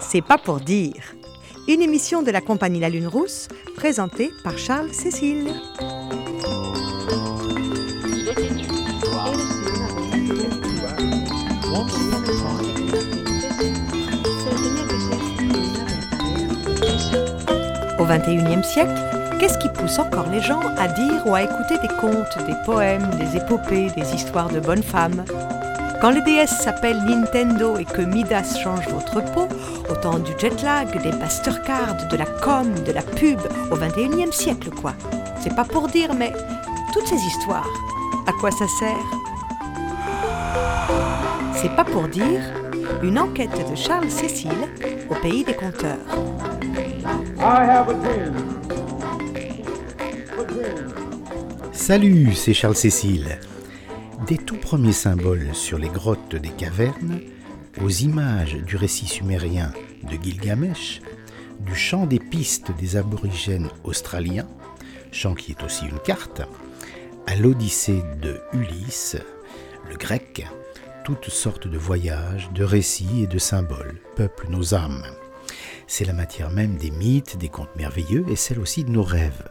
C'est pas pour dire. Une émission de la compagnie La Lune Rousse, présentée par Charles Cécile. Au XXIe siècle, qu'est-ce qui pousse encore les gens à dire ou à écouter des contes, des poèmes, des épopées, des histoires de bonnes femmes? Quand les DS s'appellent Nintendo et que Midas change votre peau, autant du jet lag, des Mastercard, de la com, de la pub, au XXIe siècle quoi. C'est pas pour dire, mais toutes ces histoires, à quoi ça sert? C'est pas pour dire une enquête de Charles Cécile au pays des conteurs. Salut, c'est Charles Cécile. Des tout premiers symboles sur les grottes des cavernes, aux images du récit sumérien de Gilgamesh, du chant des pistes des aborigènes australiens, chant qui est aussi une carte, à l'Odyssée de Ulysse, le grec, toutes sortes de voyages, de récits et de symboles peuplent nos âmes. C'est la matière même des mythes, des contes merveilleux et celle aussi de nos rêves.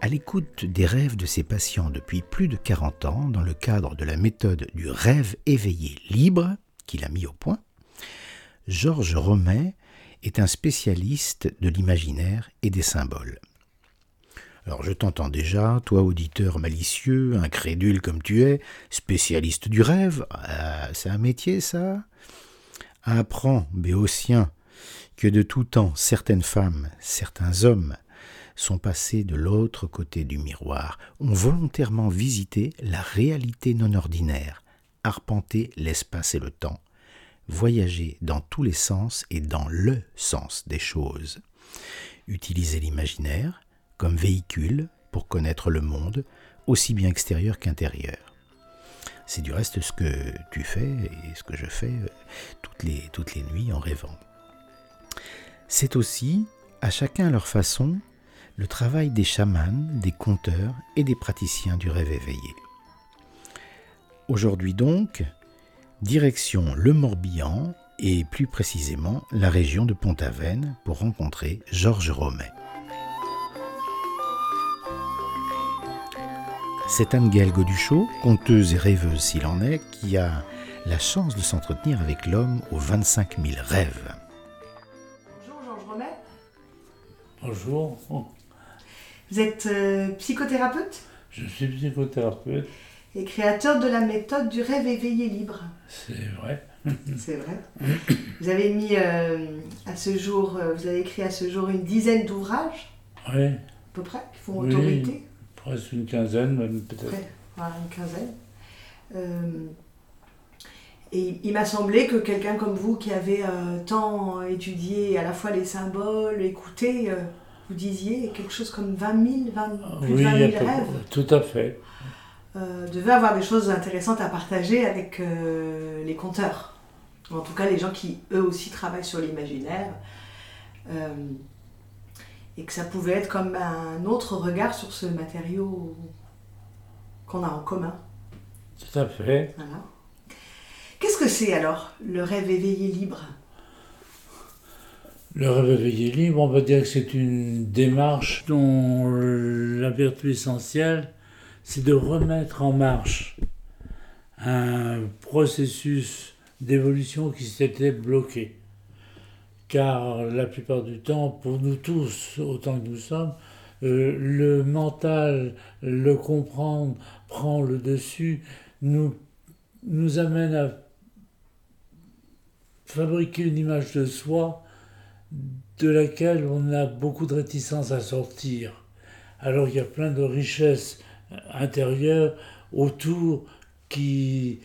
À l'écoute des rêves de ses patients depuis plus de 40 ans, dans le cadre de la méthode du rêve éveillé libre qu'il a mis au point, Georges Romet est un spécialiste de l'imaginaire et des symboles. Alors je t'entends déjà, toi auditeur malicieux, incrédule comme tu es, spécialiste du rêve, ah, c'est un métier ça? Apprends, béotien, que de tout temps certaines femmes, certains hommes sont passés de l'autre côté du miroir, ont volontairement visité la réalité non ordinaire, arpenté l'espace et le temps, voyagé dans tous les sens et dans le sens des choses, utiliser l'imaginaire comme véhicule pour connaître le monde, aussi bien extérieur qu'intérieur. C'est du reste ce que tu fais et ce que je fais euh, toutes les, toutes les nuits en rêvant. C'est aussi, à chacun leur façon, le travail des chamans, des conteurs et des praticiens du rêve éveillé. Aujourd'hui donc, direction le Morbihan et plus précisément la région de Pont-Aven pour rencontrer Georges Romet. C'est Anne-Gaëlle Goduchot, conteuse et rêveuse s'il en est, qui a la chance de s'entretenir avec l'homme aux 25 000 rêves. Bonjour Georges Romet. Bonjour, Vous êtes euh, psychothérapeute? Je suis psychothérapeute, et créateur de la méthode du rêve éveillé libre. c'est vrai. C'est vrai. Vous avez mis euh, à ce jour, euh, vous avez écrit à ce jour une dizaine d'ouvrages, Oui, à peu près, qui font Oui. autorité. presque une quinzaine, même peut-être. Voilà, une quinzaine. Euh, et il m'a semblé que quelqu'un comme vous, qui avait euh, tant étudié à la fois les symboles, écouté, vous disiez quelque chose comme 20 000, 20, plus de Oui, 20 à 000 peu- rêves, tout à fait. Euh, devait avoir des choses intéressantes à partager avec euh, les conteurs. En tout cas, les gens qui, eux aussi, travaillent sur l'imaginaire. Euh, et que ça pouvait être comme un autre regard sur ce matériau qu'on a en commun. Tout à fait. Voilà. Qu'est-ce que c'est alors, le rêve éveillé libre? Le rêve éveillé libre, on va dire que c'est une démarche dont la vertu essentielle, c'est de remettre en marche un processus d'évolution qui s'était bloqué. Car la plupart du temps, pour nous tous, autant que nous sommes, euh, le mental, le comprendre, prend le dessus, nous, nous amène à fabriquer une image de soi de laquelle on a beaucoup de réticence à sortir. Alors il y a plein de richesses intérieures autour qui,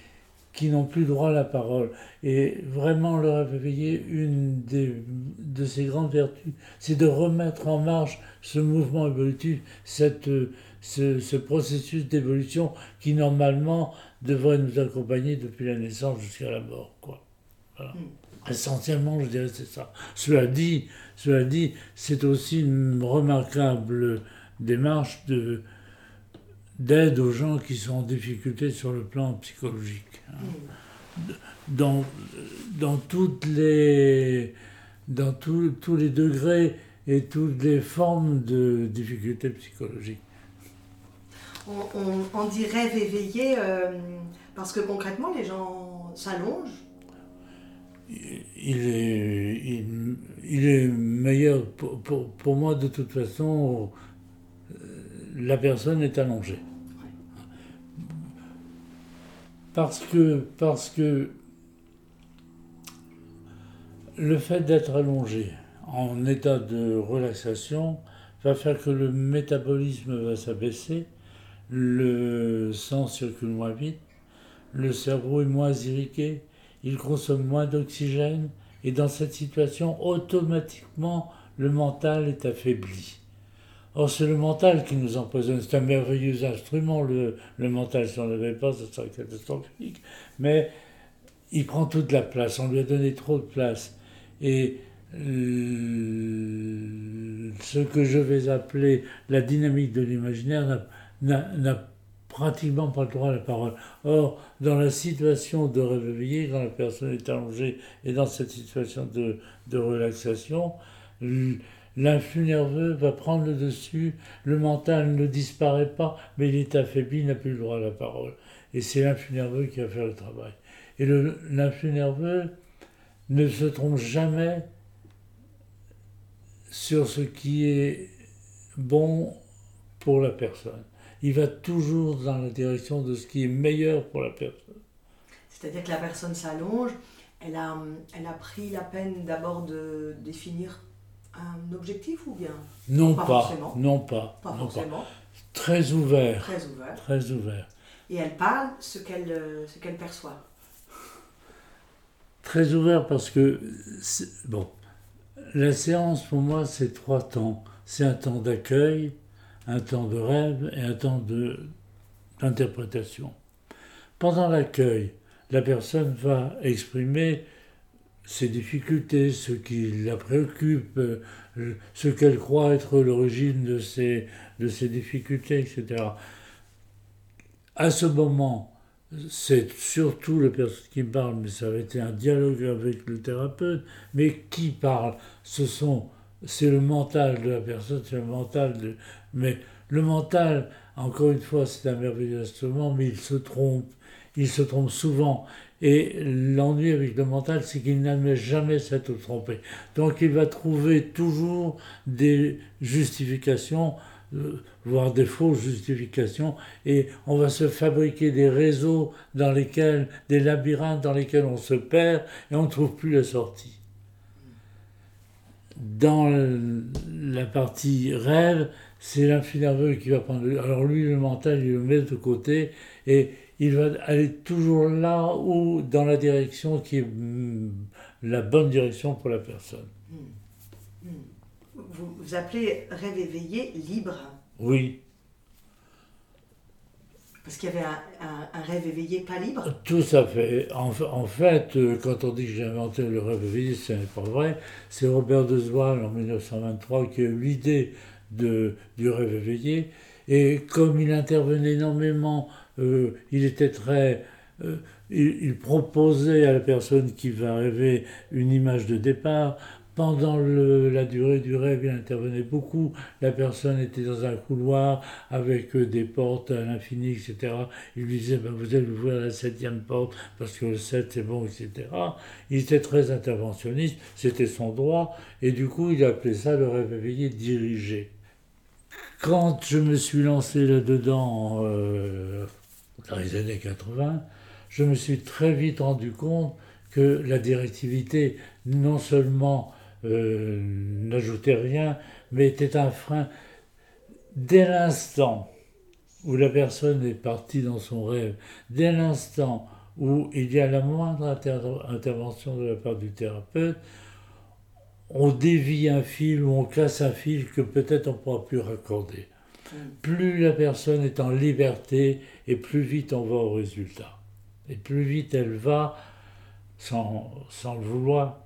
qui n'ont plus droit à la parole. Et vraiment, le rêve éveillé, une des, de ses grandes vertus, c'est de remettre en marche ce mouvement évolutif, cette, ce, ce processus d'évolution qui normalement devrait nous accompagner depuis la naissance jusqu'à la mort. Quoi. Voilà. Essentiellement, je dirais c'est ça. Cela dit, cela dit, c'est aussi une remarquable démarche de d'aide aux gens qui sont en difficulté sur le plan psychologique. hein. Dans, dans toutes les, dans tous les degrés et toutes les formes de difficultés psychologiques. On, dit rêve éveillé euh, parce que concrètement les gens s'allongent. Il est, il, est meilleur pour, pour, moi de toute façon. Euh, la personne est allongée. Parce que, parce que le fait d'être allongé en état de relaxation va faire que le métabolisme va s'abaisser, le sang circule moins vite, le cerveau est moins irrigué, il consomme moins d'oxygène, et dans cette situation, automatiquement, le mental est affaibli. Or, c'est le mental qui nous empoisonne. C'est un merveilleux instrument, le, le mental. Si on ne l'avait pas, ce serait catastrophique. Mais il prend toute la place. On lui a donné trop de place. Et euh, ce que je vais appeler la dynamique de l'imaginaire n'a pratiquement pas le droit à la parole. Or, dans la situation de réveiller, quand la personne est allongée et dans cette situation de, de relaxation, l'influx nerveux va prendre le dessus, le mental ne disparaît pas, mais il est affaibli, il n'a plus le droit à la parole. Et c'est l'influx nerveux qui va faire le travail. Et l'influx nerveux ne se trompe jamais sur ce qui est bon pour la personne. Il va toujours dans la direction de ce qui est meilleur pour la personne. C'est-à-dire que la personne s'allonge, elle a, elle a pris la peine d'abord de définir un objectif ou bien? Non pas, non pas. Pas forcément. Très ouvert. Très ouvert. Très ouvert. Et elle parle ce qu'elle ce qu'elle perçoit. Très ouvert parce que bon, la séance, pour moi, c'est trois temps. C'est un temps d'accueil, un temps de rêve et un temps d'interprétation. Pendant l'accueil, la personne va exprimer ses difficultés, ce qui la préoccupe, ce qu'elle croit être l'origine de ses, de ses difficultés, etc. À ce moment, c'est surtout la personne qui parle, mais ça avait été un dialogue avec le thérapeute, mais qui parle? Ce sont, c'est le mental de la personne, c'est le mental de, mais le mental, encore une fois, c'est un merveilleux instrument, mais il se trompe, il se trompe souvent. Et l'ennui avec le mental, c'est qu'il n'admet jamais s'être trompé. Donc il va trouver toujours des justifications euh, voire des fausses justifications, et on va se fabriquer des réseaux dans lesquels, des labyrinthes dans lesquels on se perd et on ne trouve plus la sortie. Dans la partie rêve, c'est l'influx nerveux qui va prendre. Alors lui, le mental, il le met de côté et il va aller toujours là où, dans la direction qui est mm, la bonne direction pour la personne. Hmm vous, appelez rêve éveillé libre. Oui. Parce qu'il y avait un, rêve éveillé pas libre Tout à fait. En, fait, euh, quand on dit que j'ai inventé le rêve éveillé, ce n'est pas vrai. C'est Robert de Zoal en 1923 qui a eu l'idée du rêve éveillé. Et comme il intervenait énormément, euh, il était très. Euh, il, proposait à la personne qui va rêver une image de départ, pendant la durée du rêve, il intervenait beaucoup. La personne était dans un couloir avec euh, des portes à l'infini, etc. Il lui disait ben, Vous allez ouvrir la septième porte parce que le 7 c'est bon, etc. Il était très interventionniste, c'était son droit, et du coup, il appelait ça le rêve éveillé dirigé. Quand je me suis lancé là-dedans dans les années 80, je me suis très vite rendu compte que la directivité, non seulement euh, n'ajoutait rien, mais était un frein. Dès l'instant où la personne est partie dans son rêve, dès l'instant où il y a la moindre intervention de la part du thérapeute, on dévie un fil ou on casse un fil que peut-être on ne pourra plus raccorder. Plus la personne est en liberté et plus vite on va au résultat. Et plus vite elle va, sans, sans le vouloir,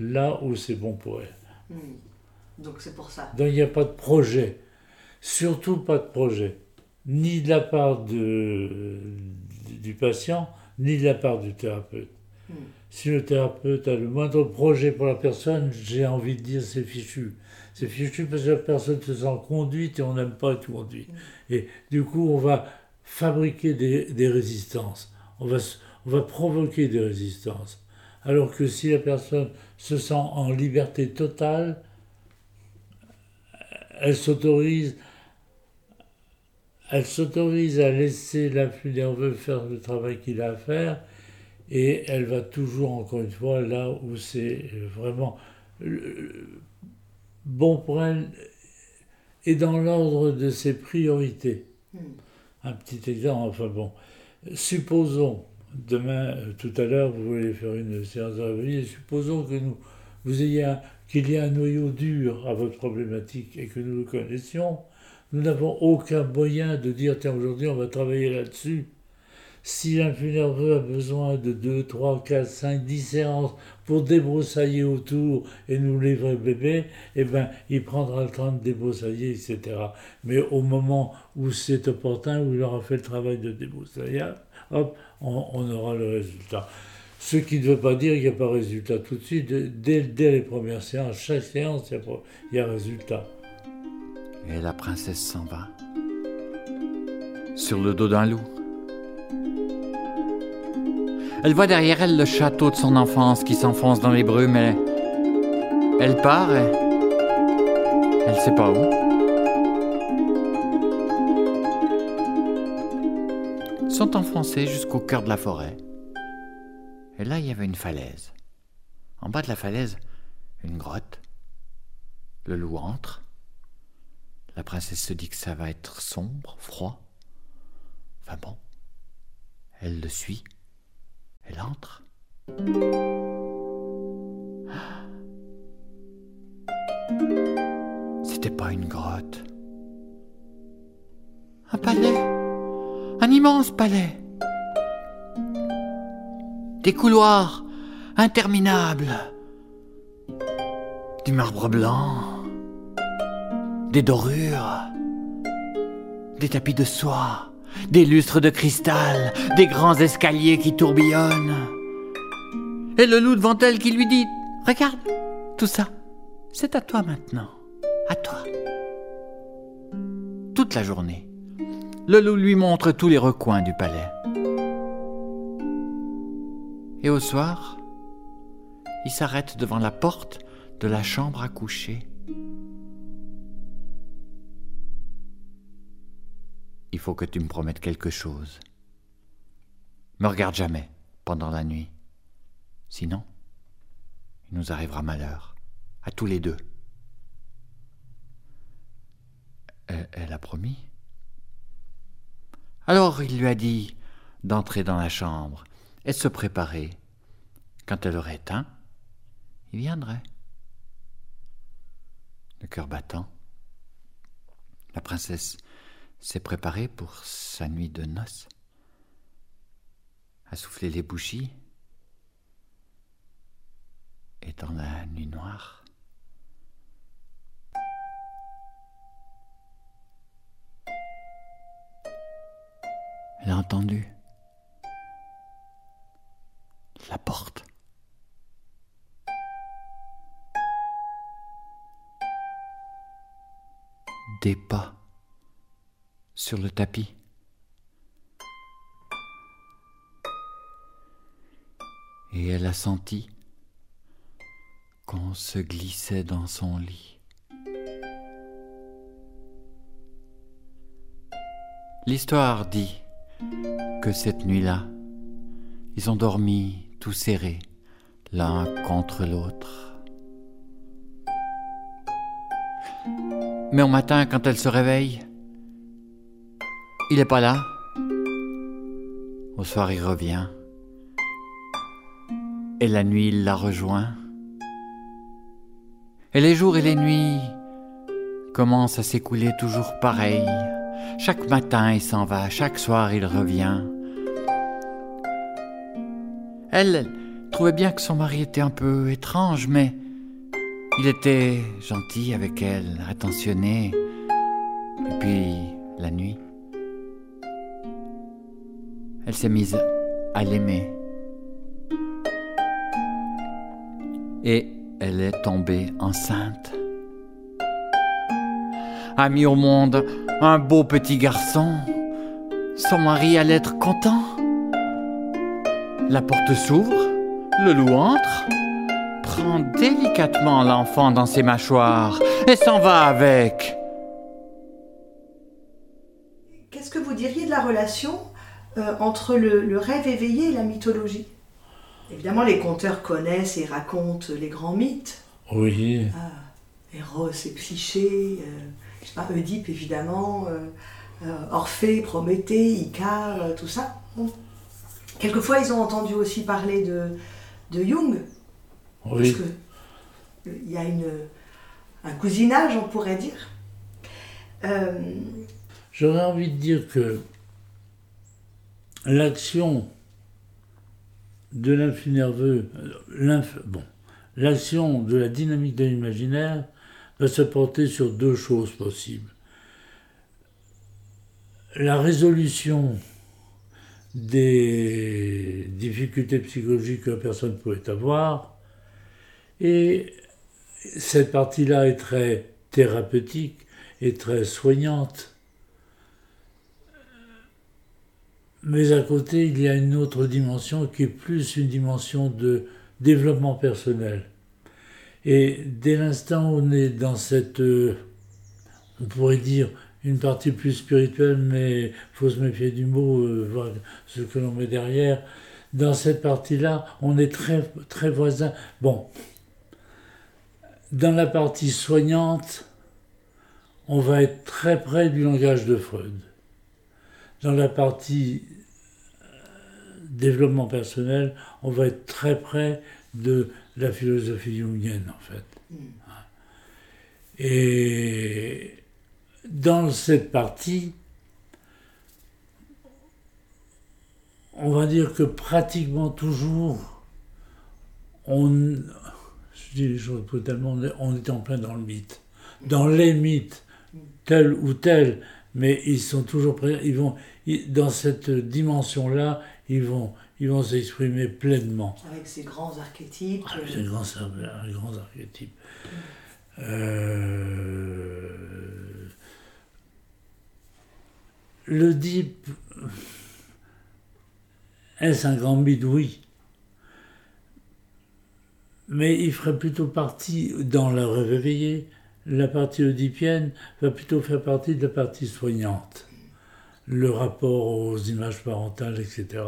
là où c'est bon pour elle. Hmm. Donc c'est pour ça. Donc il n'y a pas de projet. Surtout pas de projet. Ni de la part de, du patient, ni de la part du thérapeute. Si le thérapeute a le moindre projet pour la personne, j'ai envie de dire c'est fichu. C'est fichu parce que la personne se sent conduite et on n'aime pas être conduit. Et du coup, on va fabriquer des, résistances. On va, provoquer des résistances. Alors que si la personne se sent en liberté totale, elle s'autorise elle s'autorise à laisser l'influx nerveux faire le travail qu'il a à faire et elle va toujours, encore une fois, là où c'est vraiment bon pour elle et dans l'ordre de ses priorités. Hmm. Un petit exemple, enfin bon, supposons, demain, euh, tout à l'heure, vous voulez faire une séance de réveil, supposons que nous, vous ayez qu'il y ait un noyau dur à votre problématique et que nous le connaissions, nous n'avons aucun moyen de dire, tiens, aujourd'hui, on va travailler là-dessus. Si l'influx nerveux a besoin de 2, 3, 4, 5, 10 séances pour débroussailler autour et nous livrer bébé, eh bien, il prendra le temps de débroussailler, etc. Mais au moment où c'est opportun, où il aura fait le travail de débroussaillage, hop, on, aura le résultat. Ce qui ne veut pas dire qu'il n'y a pas de résultat tout de suite. Dès, les premières séances, chaque séance, il y a résultat. Et la princesse s'en va. Sur le dos d'un loup. Elle voit derrière elle le château de son enfance qui s'enfonce dans les brumes. Elle, elle part et elle sait pas où. sont enfoncés jusqu'au cœur de la forêt. Et là, il y avait une falaise. En bas de la falaise, une grotte. Le loup entre. La princesse se dit que ça va être sombre, froid. Enfin bon, elle le suit. Elle entre. C'était pas une grotte. Un palais. Un immense palais. Des couloirs interminables. Du marbre blanc des dorures, des tapis de soie, des lustres de cristal, des grands escaliers qui tourbillonnent. Et le loup devant elle qui lui dit Regarde, tout ça, c'est à toi maintenant, à toi. Toute la journée, le loup lui montre tous les recoins du palais. Et au soir, il s'arrête devant la porte de la chambre à coucher il faut que tu me promettes quelque chose. Me regarde jamais pendant la nuit. Sinon, il nous arrivera malheur, à tous les deux. Elle, a promis. Alors il lui a dit d'entrer dans la chambre et de se préparer. Quand elle aurait éteint, il viendrait. Le cœur battant, la princesse s'est préparé pour sa nuit de noces, a soufflé les bougies, et dans la nuit noire, elle a entendu la porte. Des pas sur le tapis. Et elle a senti qu'on se glissait dans son lit. L'histoire dit que cette nuit-là, ils ont dormi tout serrés, l'un contre l'autre. Mais au matin, quand elle se réveille, il n'est pas là. Au soir, il revient. Et la nuit, il la rejoint. Et les jours et les nuits commencent à s'écouler toujours pareil. Chaque matin, il s'en va, chaque soir, il revient. Elle, elle trouvait bien que son mari était un peu étrange, mais il était gentil avec elle, attentionné. Et puis, la nuit, elle s'est mise à l'aimer. et elle est tombée enceinte. A mis au monde un beau petit garçon. Son mari allait être content. La porte s'ouvre, le loup entre, prend délicatement l'enfant dans ses mâchoires et s'en va avec. Qu'est-ce que vous diriez de la relation euh, entre le, le rêve éveillé et la mythologie Évidemment, les conteurs connaissent et racontent les grands mythes. Oui. Ah, Eros et Psyché, euh, je sais pas, Oedipe évidemment, euh, euh, Orphée, Prométhée, Icare, tout ça. Bon. Quelquefois, ils ont entendu aussi parler de, de Jung, Oui. parce que il y a une, un cousinage, on pourrait dire. J'aurais envie de dire que l'action de nerveux, euh, bon, l'action de la dynamique de l'imaginaire va se porter sur deux choses possibles. La résolution des difficultés psychologiques que la personne pourrait avoir, et cette partie-là est très thérapeutique et très soignante. Mais à côté, il y a une autre dimension qui est plus une dimension de développement personnel. Et dès l'instant où on est dans cette, euh, on pourrait dire, une partie plus spirituelle, mais faut se méfier du mot, euh, voir ce que l'on met derrière. Dans cette partie-là, on est très, très voisins. Bon, dans la partie soignante, on va être très près du langage de Freud. Dans la partie euh, développement personnel, on va être très près de la philosophie jungienne, en fait. Et dans cette partie, on va dire que pratiquement toujours, on, je dis les choses brutalement, on est- en plein dans le mythe. Dans les mythes, tel ou tel, mais ils sont toujours prêts, ils vont, dans cette dimension-là, ils vont, ils vont s'exprimer pleinement. avec ces grands archétypes. Ah, c'est un grand, un grand archétype. Euh, Le Deep, est-ce un grand mythe Oui. Mais il ferait plutôt partie, dans le rêve éveillé, la partie oedipienne va plutôt faire partie de la partie soignante. Le rapport aux images parentales, etc.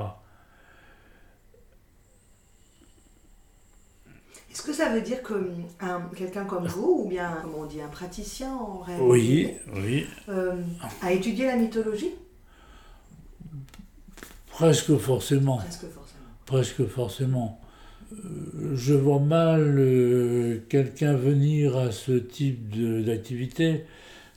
Est-ce que ça veut dire que un- quelqu'un comme vous, ou bien, comment on dit, un praticien en Oui, oui. euh, a étudié la mythologie? Presque forcément. Presque forcément. Presque forcément. Euh, Je vois mal euh, quelqu'un venir à ce type d'activité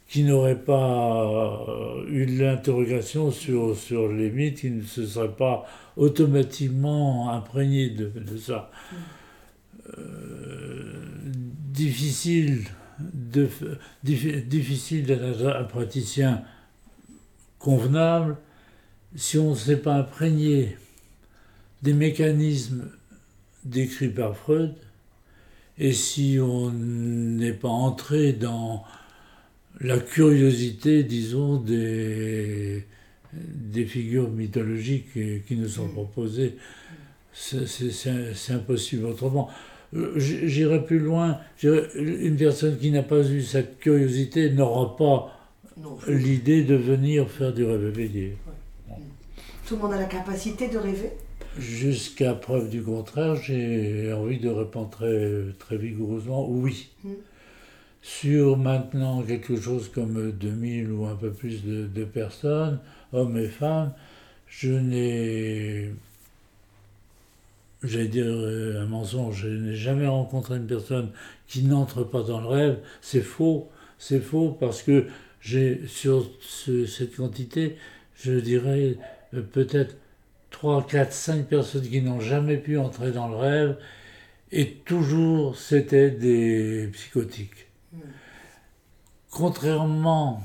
qui n'aurait pas eu l'interrogation sur, sur les mythes, qui ne se serait pas automatiquement imprégné de, de ça. Euh, difficile de difficile d'être un praticien convenable si on ne s'est pas imprégné des mécanismes décrits par Freud et si on n'est pas entré dans la curiosité, disons, des, des figures mythologiques qui nous sont proposées, c'est- impossible autrement. Euh, J'irai plus loin. Une personne qui n'a pas eu cette curiosité n'aura pas l'idée de venir faire du rêve éveillé. tout le monde a la capacité de rêver? Jusqu'à preuve du contraire, j'ai envie de répondre très, très vigoureusement oui. Mm. Sur maintenant quelque chose comme 2000 ou un peu plus de, personnes, hommes et femmes, je n'ai, j'allais dire euh, un mensonge, je n'ai jamais rencontré une personne qui n'entre pas dans le rêve. C'est faux, c'est faux parce que j'ai sur ce- cette quantité, je dirais euh, peut-être 3, 4, 5 personnes qui n'ont jamais pu entrer dans le rêve, et toujours c'était des psychotiques. Contrairement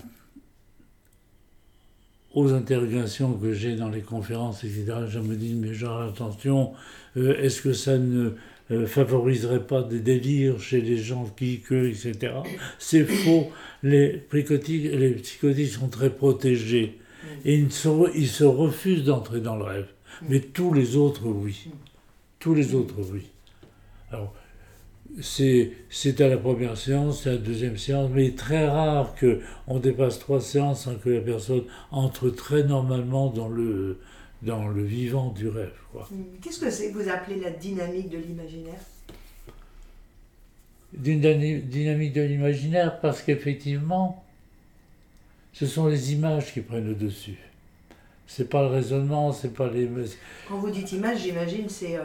aux interrogations que j'ai dans les conférences, etc., je me dis, mais genre, attention, euh, est-ce que ça ne euh, favoriserait pas des délires chez les gens qui, que, etc. C'est faux. Les, psychotiques, les psychotiques sont très protégés. Et ils se, ils se refusent d'entrer dans le rêve. Mais tous les autres, oui. Tous les autres, oui. Alors, c'est à la première séance, c'est à la deuxième séance, mais il est très rare qu'on dépasse trois séances sans que la personne entre très normalement dans le, dans le vivant du rêve. Hmm. Qu'est-ce que c'est que vous appelez la dynamique de l'imaginaire? Dynamique de l'imaginaire parce qu'effectivement, ce sont les images qui prennent le dessus. C'est pas le raisonnement, c'est pas les. Quand vous dites image, j'imagine c'est euh,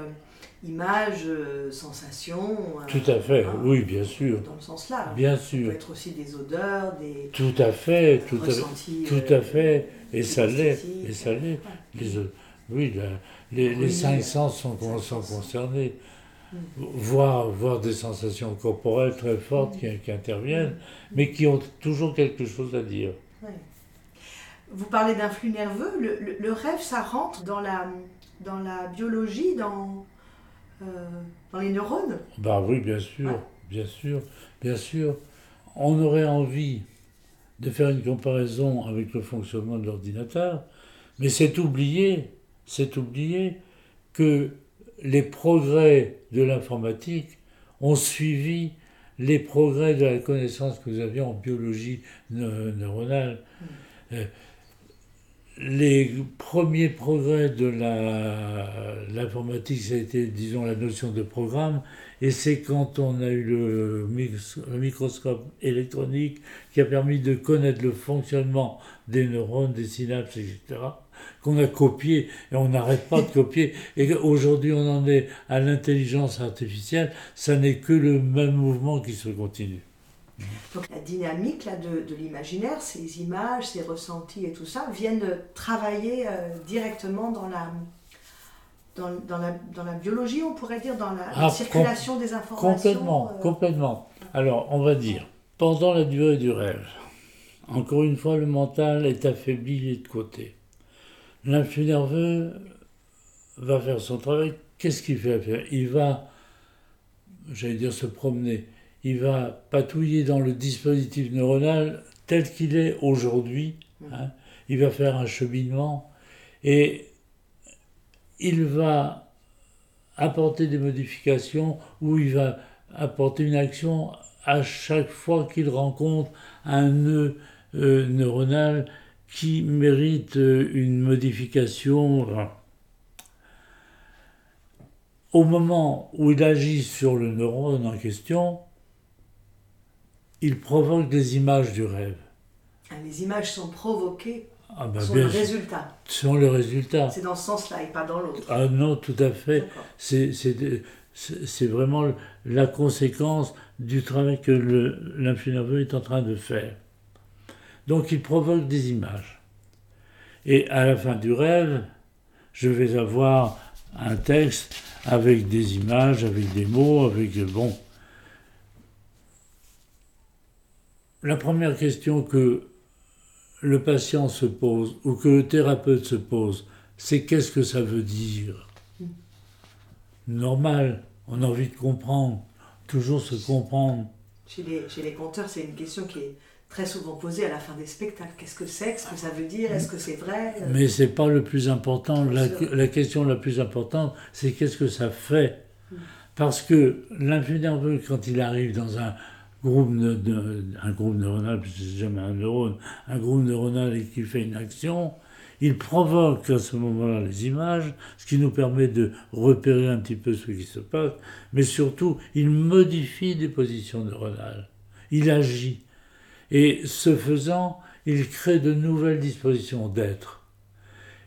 image, euh, sensation. Euh, tout à fait, hein, oui, bien sûr. Dans le sens là. Bien sûr. Ça peut être aussi des odeurs, des. Tout à fait, tout à, tout à fait. Et ça l'est, et ça l'est. oui, les, les, cinq sens sont, sont concernés. Mm. Voir, voir des sensations corporelles très fortes mm. qui, qui, interviennent, mm. mais qui ont toujours quelque chose à dire. Vous parlez d'un flux nerveux. Le, rêve, ça rentre dans la, dans la biologie, dans, euh, dans les neurones Bah oui, bien sûr, bien sûr, bien sûr. On aurait envie de faire une comparaison avec le fonctionnement de l'ordinateur, mais c'est oublié, c'est oublié que les progrès de l'informatique ont suivi les progrès de la connaissance que nous avions en biologie neuronale. Mm. Les premiers progrès de l'informatique, ça a été, disons, la notion de programme, et c'est quand on a eu le, microscope électronique qui a permis de connaître le fonctionnement des neurones, des synapses, etc., qu'on a copié, et on n'arrête pas de copier, et aujourd'hui on en est à l'intelligence artificielle, ça n'est que le même mouvement qui se continue. Donc la dynamique là, de, de l'imaginaire, ces images, ces ressentis et tout ça, viennent travailler euh, directement dans la, dans, dans, la, dans la biologie, on pourrait dire, dans la, ah, circulation des informations. Complètement, euh. complètement. Alors, on va dire, pendant la durée du rêve, encore une fois, le mental est affaibli et de côté. L'influx nerveux va faire son travail. Qu'est-ce qu'il fait Il va, j'allais dire, se promener il va patouiller dans le dispositif neuronal tel qu'il est aujourd'hui. Mmh. Hein. Il va faire un cheminement et il va apporter des modifications ou il va apporter une action à chaque fois qu'il rencontre un nœud euh, neuronal qui mérite euh, une modification. Au moment où il agit sur le neurone en question, il provoque des images du rêve. Ah, les images sont provoquées ah bah sont le résultat. Sont le résultat. C'est dans ce sens-là et pas dans l'autre. Ah non, tout à fait. C'est vraiment la conséquence du travail que l'influx nerveux est en train de faire. Donc il provoque des images. Et à la fin du rêve, je vais avoir un texte avec des images, avec des mots, avec bon. La première question que le patient se pose ou que le thérapeute se pose, c'est qu'est-ce que ça veut dire? Normal, on a envie de comprendre, toujours se comprendre. Chez les, chez les conteurs, c'est une question qui est très souvent posée à la fin des spectacles. Qu'est-ce que c'est? Qu'est-ce que ça veut dire? Est-ce que c'est vrai? Mais c'est pas le plus important. La, la, question la plus importante, c'est qu'est-ce que ça fait? Mm. Parce que nerveux, quand il arrive dans un, groupe de, un groupe neuronal, c'est jamais un neurone, un groupe neuronal qui fait une action, il provoque à ce moment-là les images, ce qui nous permet de repérer un petit peu ce qui se passe, mais surtout, il modifie des positions neuronales. Il agit. Et ce faisant, il crée de nouvelles dispositions d'être.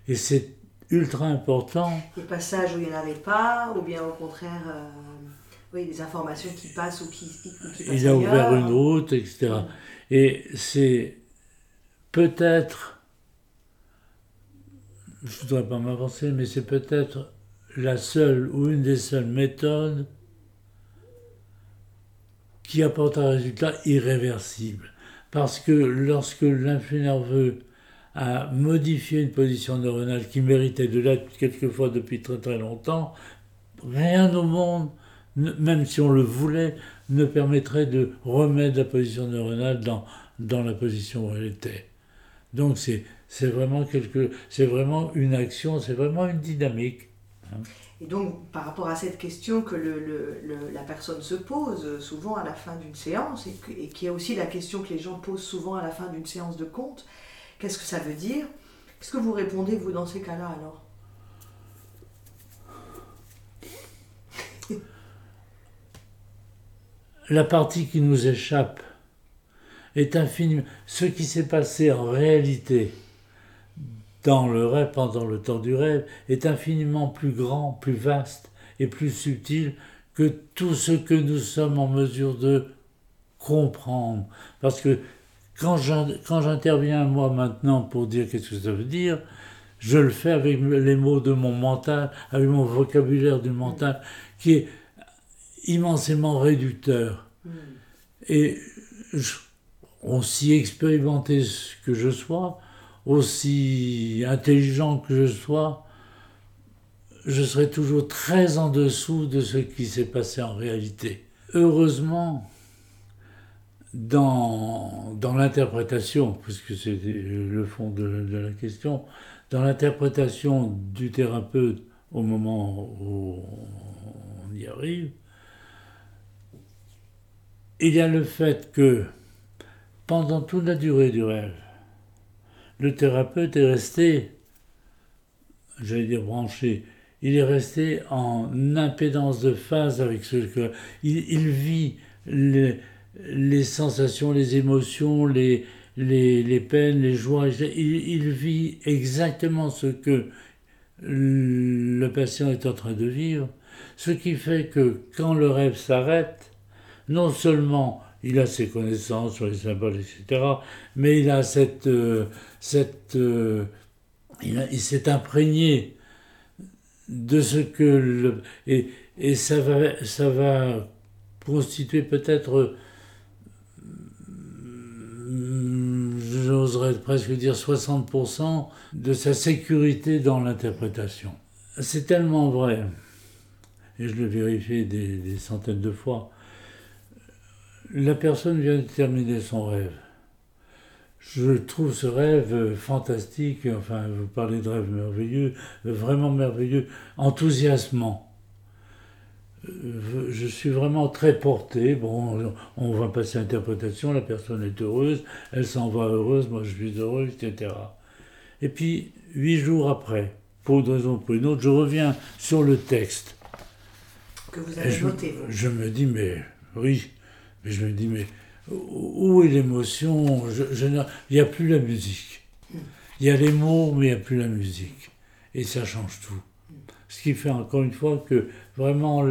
Et c'est ultra important. Des passages où il n'y en avait pas, ou bien au contraire. Euh, oui, des informations qui passent ou qui, qui, Il a ouvert une route, etc. Et c'est peut-être, je ne voudrais pas m'avancer, mais c'est peut-être la seule ou une des seules méthodes qui apporte un résultat irréversible. Parce que lorsque l'influx nerveux a modifié une position neuronale qui méritait de l'être quelquefois depuis très très longtemps, rien au monde même si on le voulait, ne permettrait de remettre la position neuronale dans, dans la position où elle était. Donc c'est vraiment vraiment une action, c'est vraiment une dynamique. Hein. Et donc, par rapport à cette question que la personne se pose souvent à la fin d'une séance, et, qui est aussi la question que les gens posent souvent à la fin d'une séance de compte, qu'est-ce que ça veut dire? Qu'est-ce que vous répondez, vous, dans ces cas-là, alors? La partie qui nous échappe est infiniment... Ce qui s'est passé en réalité dans le rêve, pendant le temps du rêve, est infiniment plus grand, plus vaste et plus subtil que tout ce que nous sommes en mesure de comprendre. Parce que quand j'interviens moi maintenant pour dire qu'est-ce que ça veut dire, je le fais avec les mots de mon mental, avec mon vocabulaire du mental, qui est immensément réducteur. Mm. Et aussi expérimenté que je sois, aussi intelligent que je sois, je serai toujours très en dessous de ce qui s'est passé en réalité. Heureusement, dans, dans l'interprétation, puisque c'est le fond de, la question, dans l'interprétation du thérapeute au moment où on y arrive, il y a le fait que pendant toute la durée du rêve, le thérapeute est resté, j'allais dire branché, il est resté en impédance de phase avec ce que. Il, vit les, sensations, les émotions, les, les, peines, les joies. Il, vit exactement ce que le patient est en train de vivre. Ce qui fait que quand le rêve s'arrête, non seulement il a ses connaissances sur les symboles, etc., mais il a cette, euh, cette, euh, il, s'est imprégné de ce que le, et, et ça va, ça va constituer peut-être, j'oserais presque dire 60% de sa sécurité dans l'interprétation. C'est tellement vrai, et je le vérifie des centaines de fois, la personne vient de terminer son rêve. Je trouve ce rêve fantastique, enfin, vous parlez de rêve merveilleux, vraiment merveilleux, enthousiasmant. Je suis vraiment très porté. Bon, on va passer à l'interprétation, la personne est heureuse, elle s'en va heureuse, moi je suis heureux, etc. Et puis, huit jours après, pour une raison ou pour une autre, je reviens sur le texte. Que vous avez noté, Je me dis, mais oui, mais je me dis, mais où est l'émotion? Il n'y a plus la musique. Il y a les mots, mais il n'y a plus la musique. Et ça change tout. Ce qui fait encore une fois que vraiment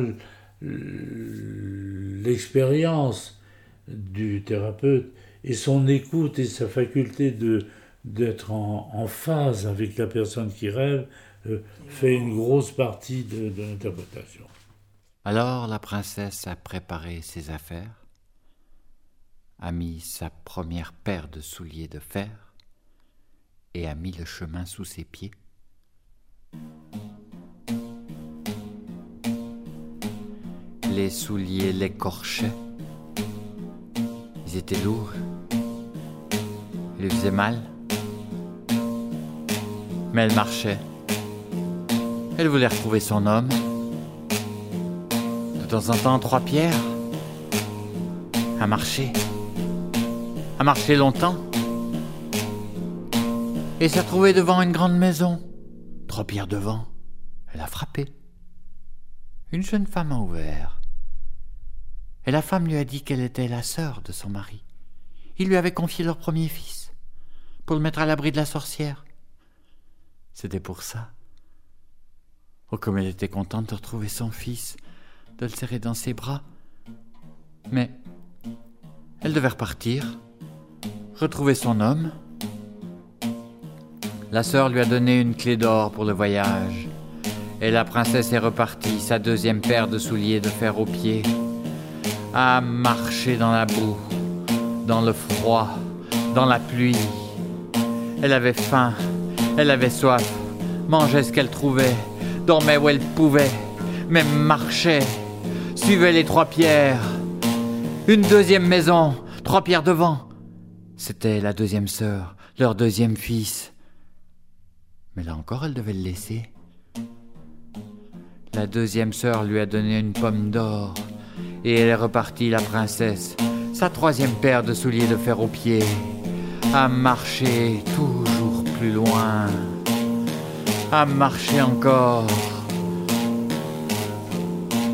l'expérience du thérapeute et son écoute et sa faculté de d'être en, phase avec la personne qui rêve euh, fait une grosse partie de l'interprétation. Alors la princesse a préparé ses affaires? A mis sa première paire de souliers de fer et a mis le chemin sous ses pieds. Les souliers l'écorchaient. Ils étaient lourds. Ils lui faisaient mal. Mais elle marchait. Elle voulait retrouver son homme. De temps en temps, trois pierres. À marcher a marché longtemps et s'est trouvée devant une grande maison. Trois pierres devant, elle a frappé. Une jeune femme a ouvert. Et la femme lui a dit qu'elle était la sœur de son mari. Il lui avait confié leur premier fils pour le mettre à l'abri de la sorcière. C'était pour ça. Oh, comme elle était contente de retrouver son fils, de le serrer dans ses bras. Mais elle devait repartir retrouver son homme. La sœur lui a donné une clé d'or pour le voyage, et la princesse est repartie, sa deuxième paire de souliers de fer aux pieds, à marcher dans la boue, dans le froid, dans la pluie. Elle avait faim, elle avait soif, mangeait ce qu'elle trouvait, dormait où elle pouvait, mais marchait suivaient les trois pierres. Une deuxième maison, trois pierres devant. C'était la deuxième sœur, leur deuxième fils. Mais là encore, elle devait le laisser. La deuxième sœur lui a donné une pomme d'or, et elle est repartie, la princesse, sa troisième paire de souliers de fer aux pieds, à marcher toujours plus loin, à marcher encore.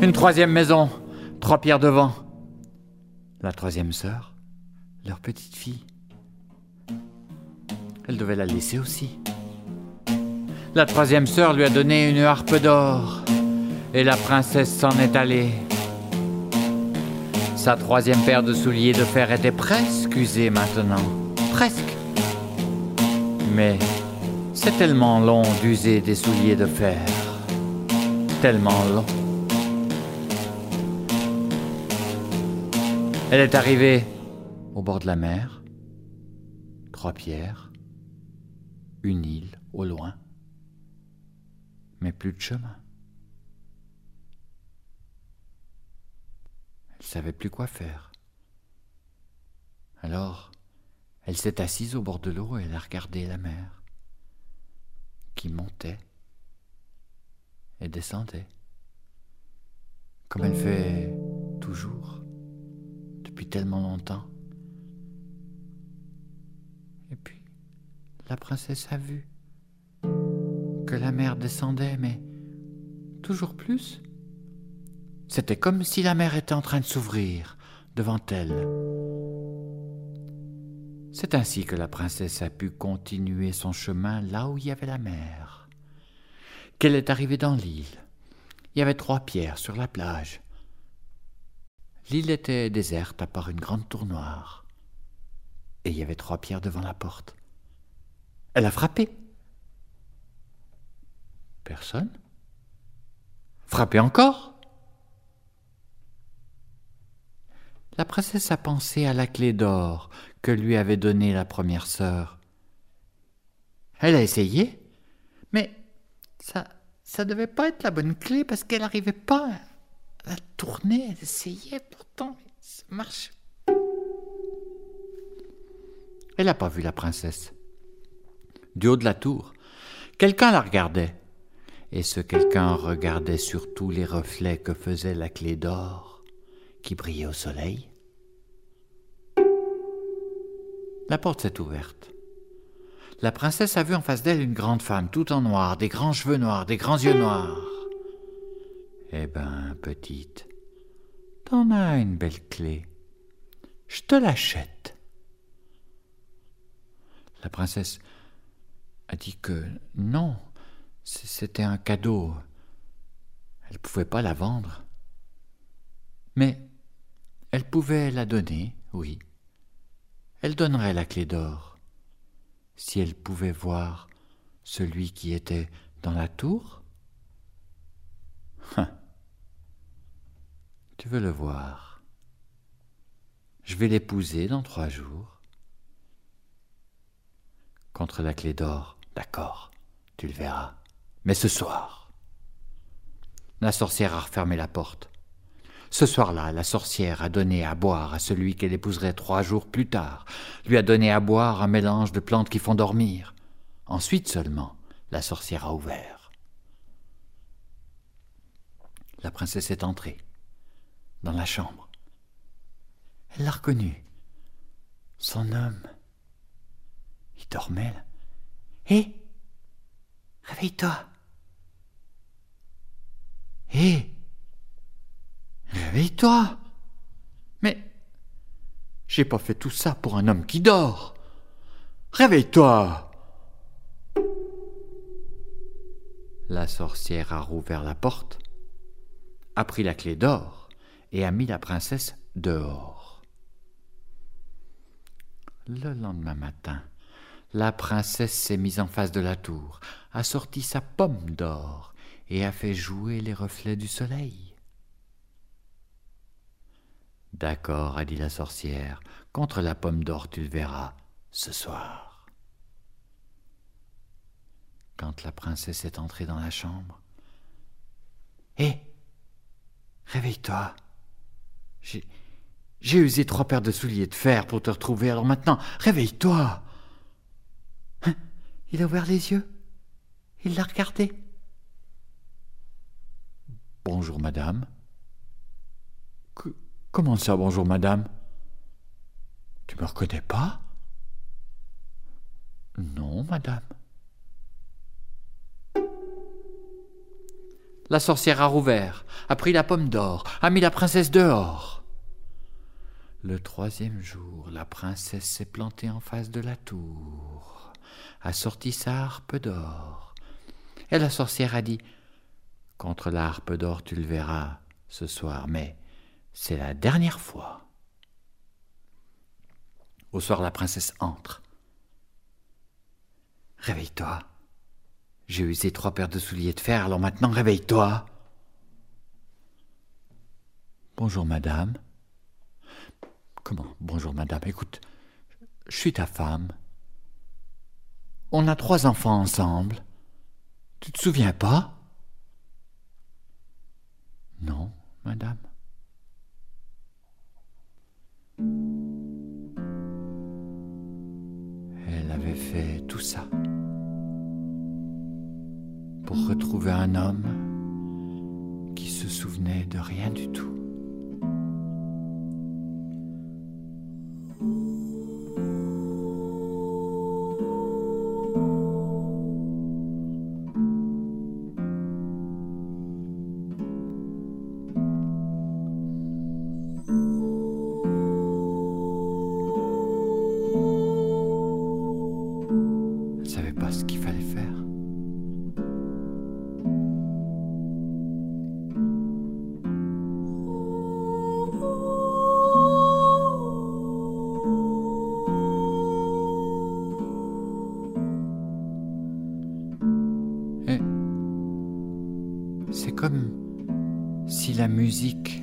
Une troisième maison, trois pierres devant. La troisième sœur, leur petite fille. Elle devait la laisser aussi. La troisième sœur lui a donné une harpe d'or et la princesse s'en est allée. Sa troisième paire de souliers de fer était presque usée maintenant. Presque. Mais c'est tellement long d'user des souliers de fer. Tellement long. Elle est arrivée au bord de la mer. Trois pierres. Une île au loin. Mais plus de chemin. Elle savait plus quoi faire. Alors, elle s'est assise au bord de l'eau et elle a regardé la mer, qui montait et descendait, comme elle fait toujours, depuis tellement longtemps. La princesse a vu que la mer descendait, mais toujours plus. C'était comme si la mer était en train de s'ouvrir devant elle. C'est ainsi que la princesse a pu continuer son chemin là où il y avait la mer. Qu'elle est arrivée dans l'île. Il y avait trois pierres sur la plage. L'île était déserte à part une grande tour noire. Et il y avait trois pierres devant la porte. Elle a frappé. Personne. Frappé encore La princesse a pensé à la clé d'or que lui avait donnée la première sœur. Elle a essayé, mais ça ça devait pas être la bonne clé parce qu'elle n'arrivait pas à la tourner. Elle essayait pourtant, mais ça marche. Elle n'a pas vu la princesse. Du haut de la tour, quelqu'un la regardait. Et ce quelqu'un regardait surtout les reflets que faisait la clé d'or qui brillait au soleil. La porte s'est ouverte. La princesse a vu en face d'elle une grande femme, tout en noir, des grands cheveux noirs, des grands yeux noirs. Eh ben, petite, t'en as une belle clé. Je te l'achète. La princesse a dit que non, c'était un cadeau. Elle ne pouvait pas la vendre. Mais elle pouvait la donner, oui. Elle donnerait la clé d'or. Si elle pouvait voir celui qui était dans la tour hein. Tu veux le voir Je vais l'épouser dans trois jours. Contre la clé d'or, d'accord, tu le verras. Mais ce soir. La sorcière a refermé la porte. Ce soir-là, la sorcière a donné à boire à celui qu'elle épouserait trois jours plus tard, lui a donné à boire un mélange de plantes qui font dormir. Ensuite seulement, la sorcière a ouvert. La princesse est entrée dans la chambre. Elle l'a reconnu. Son homme. Il dormait là. Hé Réveille-toi Hé Réveille-toi. Mais j'ai pas fait tout ça pour un homme qui dort. Réveille-toi. La sorcière a rouvert la porte, a pris la clé d'or et a mis la princesse dehors. Le lendemain matin, la princesse s'est mise en face de la tour, a sorti sa pomme d'or et a fait jouer les reflets du soleil. D'accord, a dit la sorcière, contre la pomme d'or tu le verras ce soir. Quand la princesse est entrée dans la chambre. Hé Réveille-toi. J'ai. Usé trois paires de souliers de fer pour te retrouver, alors maintenant, réveille-toi. Il a ouvert les yeux. Il l'a regardé. Bonjour, madame. comment ça, bonjour, madame? Tu me reconnais pas? Non, madame. La sorcière a rouvert, a pris la pomme d'or, a mis la princesse dehors. Le troisième jour, la princesse s'est plantée en face de la tour, a sorti sa harpe d'or. Et la sorcière a dit Contre la harpe d'or, tu le verras ce soir, mais c'est la dernière fois. Au soir, la princesse entre. Réveille-toi. J'ai usé trois paires de souliers de fer, alors maintenant réveille-toi. Bonjour madame. Comment? Bonjour madame. Écoute, je suis ta femme. On a trois enfants ensemble. Tu te souviens pas? Non, madame. Elle avait fait tout ça pour retrouver un homme qui se souvenait de rien du tout. Musique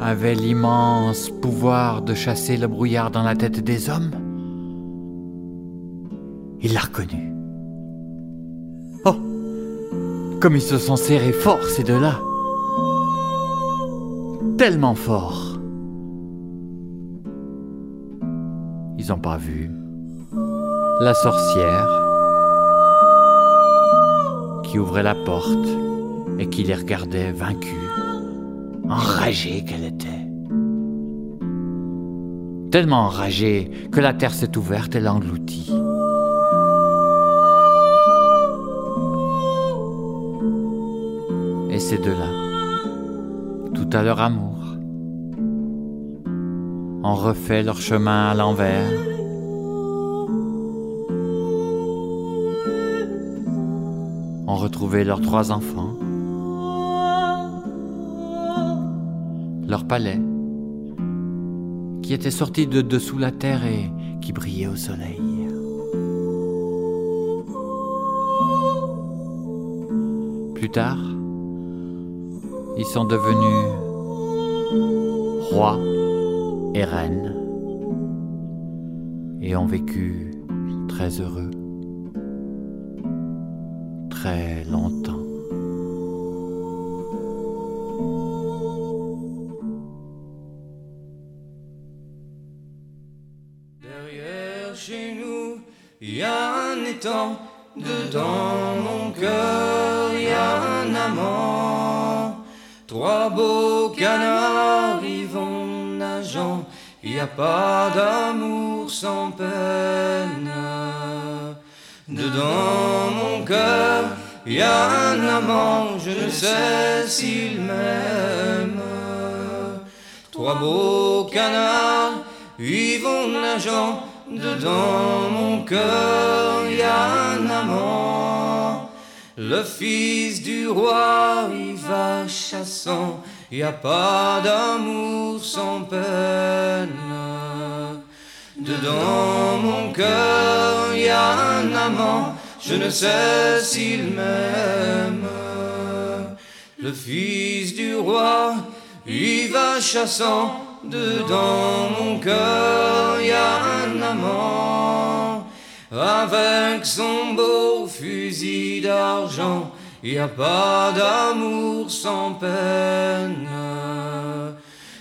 avait l'immense pouvoir de chasser le brouillard dans la tête des hommes, il l'a reconnu. Oh Comme ils se sont serrés fort, ces deux-là. Tellement fort. Ils n'ont pas vu la sorcière qui ouvrait la porte et qui les regardait vaincus, enragée qu'elle était. Tellement enragée que la terre s'est ouverte et l'engloutit. Et ces deux-là, tout à leur amour, ont refait leur chemin à l'envers leurs trois enfants leur palais, qui était sorti de dessous la terre et qui brillait au soleil. Plus tard, ils sont devenus rois et reines et ont vécu très heureux, longtemps. Dedans mon cœur, y a un amant. Trois beaux canards y vont nageant. Y a pas d'amour sans peine. Dedans mon cœur, y a un amant. Je ne sais s'il m'aime. Trois beaux canards y vont nageant. Dedans mon cœur y a un amant, le fils du roi y va chassant, y a pas d'amour sans peine. Dedans mon cœur y a un amant, je ne sais s'il m'aime. Le fils du roi y va chassant, dedans mon cœur y a un amant avec son beau fusil d'argent il n'y a pas d'amour sans peine.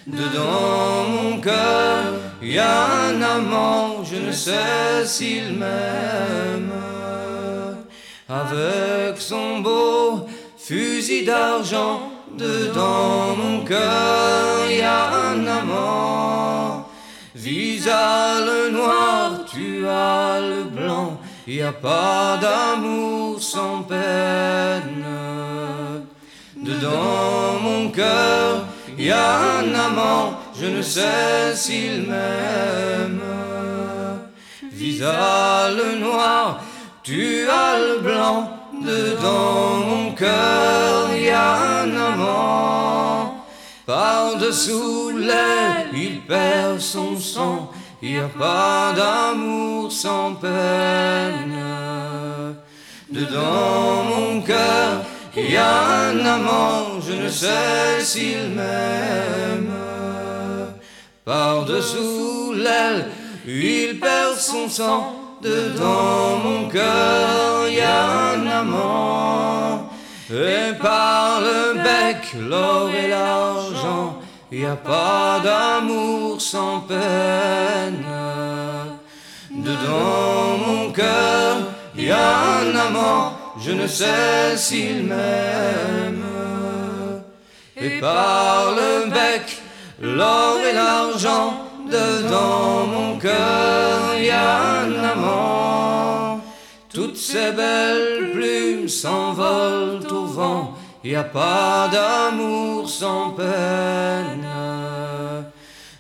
Dedans mon cœur, il y a un amant, je ne sais s'il m'aime. Avec son beau fusil d'argent, dedans mon cœur, y a un amant. Visage noir, tu as le blanc, il a pas d'amour sans peine. Dedans mon cœur, y a un amant, je ne sais s'il m'aime. Visage noir, tu as le blanc, dedans mon cœur, y a un amant. Par-dessous l'air, il perd son sang, n'y a pas d'amour sans peine. Dedans mon cœur, y a un amant, je ne sais s'il m'aime. Par-dessous l'aile, il perd son sang. Dedans mon cœur, y a un amant. Et par le bec, l'or et l'argent, n'y a pas d'amour sans peine. Dedans mon cœur, y a un amant je ne sais s'il m'aime. Et par le bec, l'or et l'argent, dedans mon cœur, il y a un amant. Toutes ces belles plumes s'envolent au vent, il n'y a pas d'amour sans peine.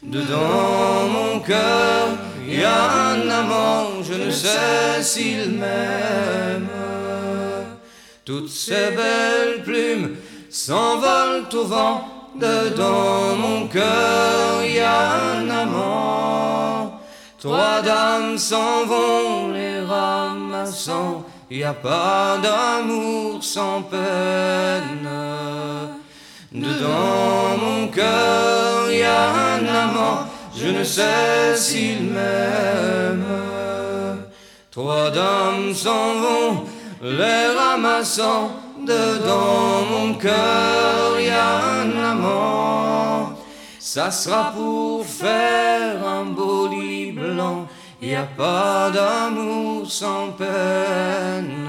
Dedans mon cœur, il y a un amant, je ne sais s'il m'aime. Toutes ces belles plumes s'envolent au vent, dedans mon cœur y a un amant. Trois dames s'en vont les ramassant, y a pas d'amour sans peine. Dedans mon cœur y a un amant, je ne sais s'il m'aime. Trois dames s'en vont les ramassant dedans mon cœur y a un amant. Ça sera pour faire un beau lit blanc, y a pas d'amour sans peine.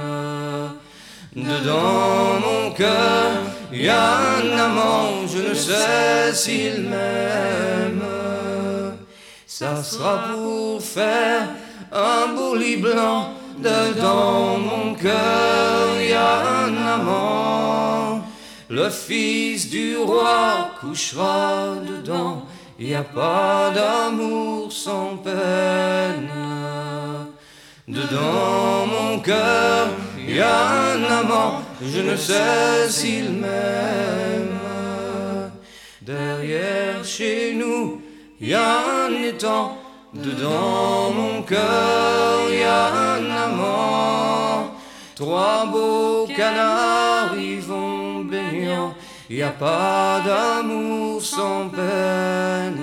Dedans mon cœur y a un amant, je ne sais s'il m'aime. Ça sera pour faire un beau lit blanc dedans mon cœur y a un amant. Le fils du roi couchera dedans, y a pas d'amour sans peine. Dedans mon cœur y a un amant, je ne sais s'il m'aime. Derrière chez nous y a un étang Dedans mon cœur y a un amant, trois beaux canards y vont baignant, y a pas d'amour sans peine.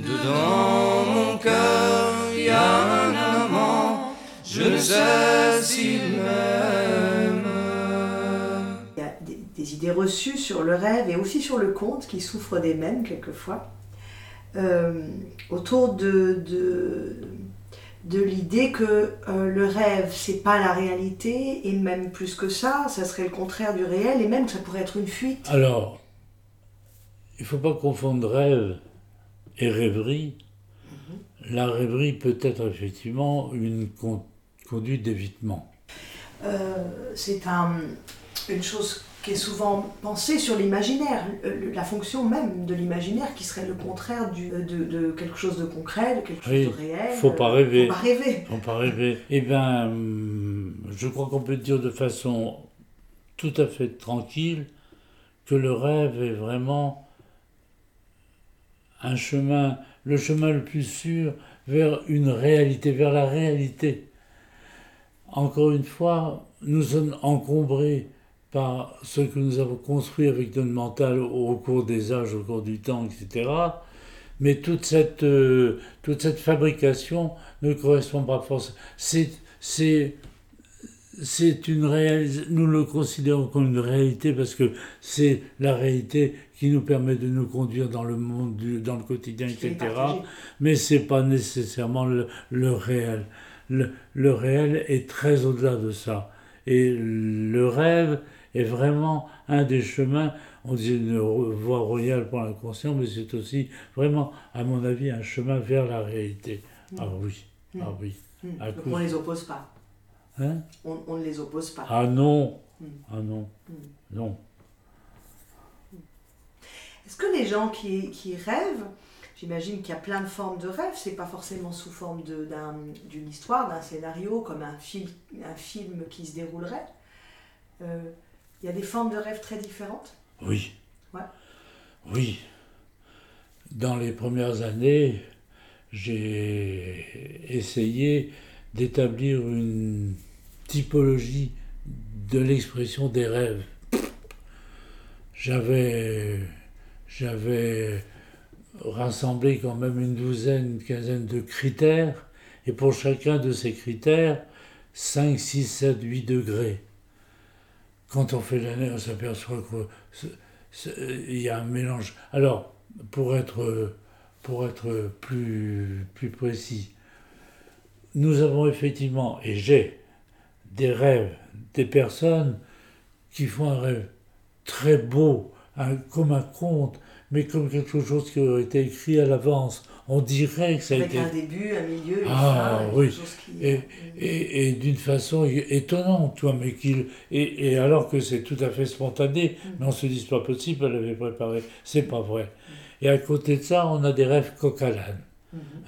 Dedans mon cœur y a un amant, je ne sais s'il m'aime. Il y a des, des idées reçues sur le rêve et aussi sur le conte qui souffrent des mêmes quelquefois. Euh, autour de, de, de l'idée que euh, le rêve, c'est pas la réalité, et même plus que ça, ça serait le contraire du réel, et même ça pourrait être une fuite. Alors, il faut pas confondre rêve et rêverie. La rêverie peut être effectivement une con- conduite d'évitement. Euh, c'est un, une chose qui est souvent pensée sur l'imaginaire, la fonction même de l'imaginaire qui serait le contraire du, de, de quelque chose de concret, de quelque chose de réel. faut pas rêver. Faut pas rêver. On peut rêver. Eh bien, hum, je crois qu'on peut dire de façon tout à fait tranquille que le rêve est vraiment un chemin, le chemin le plus sûr vers une réalité, vers la réalité. Encore une fois, nous sommes encombrés par ce que nous avons construit avec notre mental au cours des âges, au cours du temps, etc. Mais toute cette, euh, toute cette fabrication ne correspond pas forcément. C'est, c'est, c'est une réalité, nous le considérons comme une réalité parce que c'est la réalité qui nous permet de nous conduire dans le monde, du- dans le quotidien, etc. Mais c'est pas nécessairement le, le réel. Le, le réel est très au-delà de ça. Et le rêve est vraiment un des chemins. On dit une voie royale pour l'inconscient, mais c'est aussi vraiment, à mon avis, un chemin vers la réalité. Ah oui, ah oui. À Donc on les oppose pas. Hein? On, on ne les oppose pas. Ah non, Mm. ah non, Mm. non. Est-ce que les gens qui, qui rêvent, j'imagine qu'il y a plein de formes de rêves, c'est pas forcément sous forme d'une histoire, d'un scénario, comme un film, un film qui se déroulerait. Euh, Il y a des formes de rêves très différentes. Oui. Ouais. Oui. Dans les premières années, j'ai essayé d'établir une typologie de l'expression des rêves. J'avais, j'avais rassemblé quand même une douzaine, une quinzaine de critères, et pour chacun de ces critères, 5, 6, 7, 8 degrés. Quand on fait l'année, on s'aperçoit qu'il y a un mélange. Alors, pour être, pour être plus, plus précis, nous avons effectivement, et j'ai, des rêves, des personnes qui font un rêve très beau, comme un conte, mais comme quelque chose qui aurait été écrit à l'avance. On dirait que ça a Avec été un début, un milieu, une Ah, fin, oui. quelque chose qui... et, et, et d'une façon étonnante, toi, mais qu'il et, et alors que c'est tout à fait spontané, mais on se dit c'est pas possible, elle avait préparé, c'est pas vrai. Et à côté de ça, on a des rêves coq.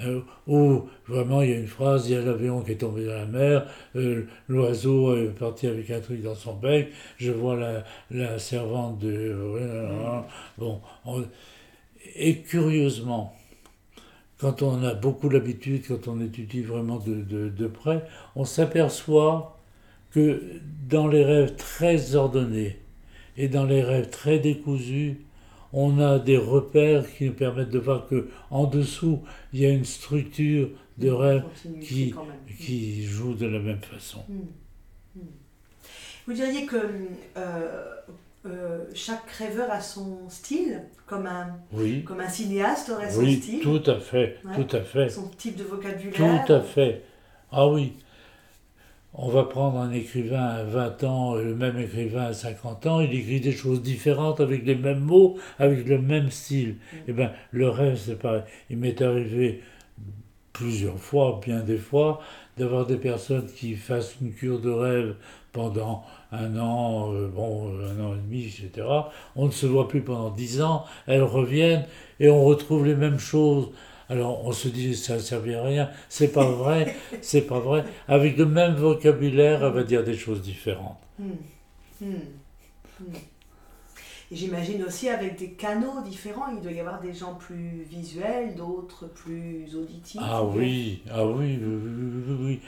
Euh, où vraiment il y a une phrase, il y a l'avion qui est tombé dans la mer, euh, l'oiseau est parti avec un truc dans son bec, je vois la, la servante de... Bon, on- et curieusement, quand on a beaucoup l'habitude, quand on étudie vraiment de, de, de près, on s'aperçoit que dans les rêves très ordonnés et dans les rêves très décousus, on a des repères qui nous permettent de voir que en dessous, il y a une structure de rêve qui, joue de la même façon. Mm. Mm. Vous diriez que euh, euh, chaque rêveur a son style, comme un, Oui, comme un cinéaste aurait son oui, style, tout à fait, Ouais. tout à fait. son type de vocabulaire. Tout à fait. Ah oui. On va prendre un écrivain à 20 ans, et le même écrivain à 50 ans, il écrit des choses différentes avec les mêmes mots, avec le même style. Eh bien, le rêve, c'est pareil. Il m'est arrivé plusieurs fois, bien des fois, d'avoir des personnes qui fassent une cure de rêve pendant un an, euh, bon, un an et demi, etc. On ne se voit plus pendant dix ans, elles reviennent et on retrouve les mêmes choses. Alors on se dit ça ne servit à rien, c'est pas vrai, c'est pas vrai. Avec le même vocabulaire, elle va dire des choses différentes. Mm. Mm. Mm. Et j'imagine aussi avec des canaux différents, il doit y avoir des gens plus visuels, d'autres plus auditifs. Ah oui, ah oui, oui, oui, oui,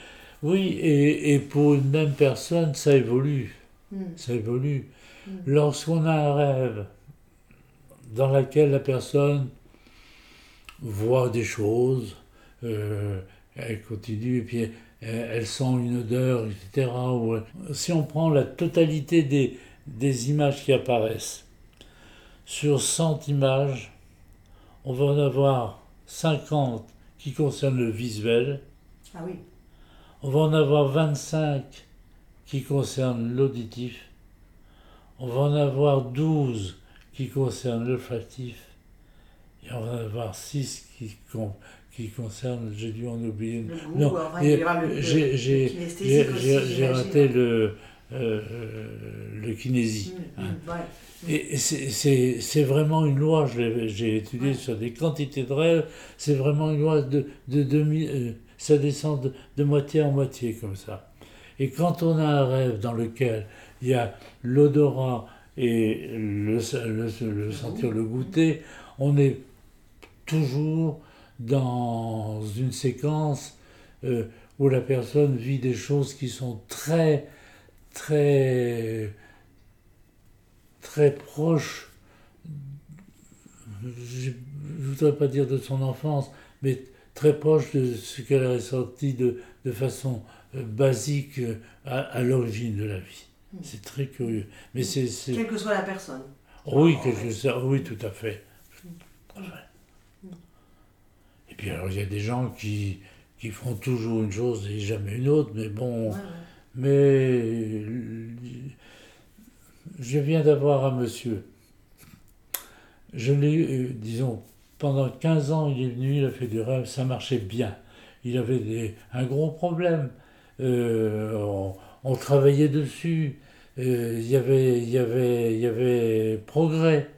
oui. Et, et pour une même personne, ça évolue. Ça évolue. Lorsqu'on a un rêve dans lequel la personne voit des choses, euh, elle continue et puis elle, elle sent une odeur, etc. elle- si on prend la totalité des, des images qui apparaissent, sur 100 images, on va en avoir 50 qui concernent le visuel, Ah oui. on va en avoir 25 qui concernent l'auditif. On va en avoir 12 qui concernent l'olfactif. On va en avoir 6 qui, qui concernent, j'ai dû en oublier. Le goût, Non, enfin, il y j'ai- raté le, euh, le kinésie. Mm, hein. mm, ouais. Et et c'est- vraiment une loi, j'ai étudié sur des quantités de rêves, c'est vraiment une loi de, de demi, euh, ça descend de, de moitié en moitié comme ça. Et quand on a un rêve dans lequel il y a l'odorat et le, le, le sentir, le goûter, on est toujours dans une séquence euh, où la personne vit des choses qui sont très, très, très proches, je ne voudrais pas dire de son enfance, mais très proche de ce qu'elle a ressenti de, de façon euh, basiques euh, à, à l'origine de la vie. Mm. C'est très curieux. Mais c'est. Quelle que soit la personne. Oui, ouais. chose, oui, tout à fait. Et puis alors, il y a des gens qui, qui feront toujours une chose et jamais une autre, mais bon. Ouais, ouais. Mais euh, je viens d'avoir un monsieur. Je l'ai eu, euh, disons, pendant 15 ans, il est venu, il a fait du rêve, ça marchait bien. Il avait des- un gros problème. Euh, on, on travaillait dessus. Euh, il y avait, il y avait, il y avait progrès.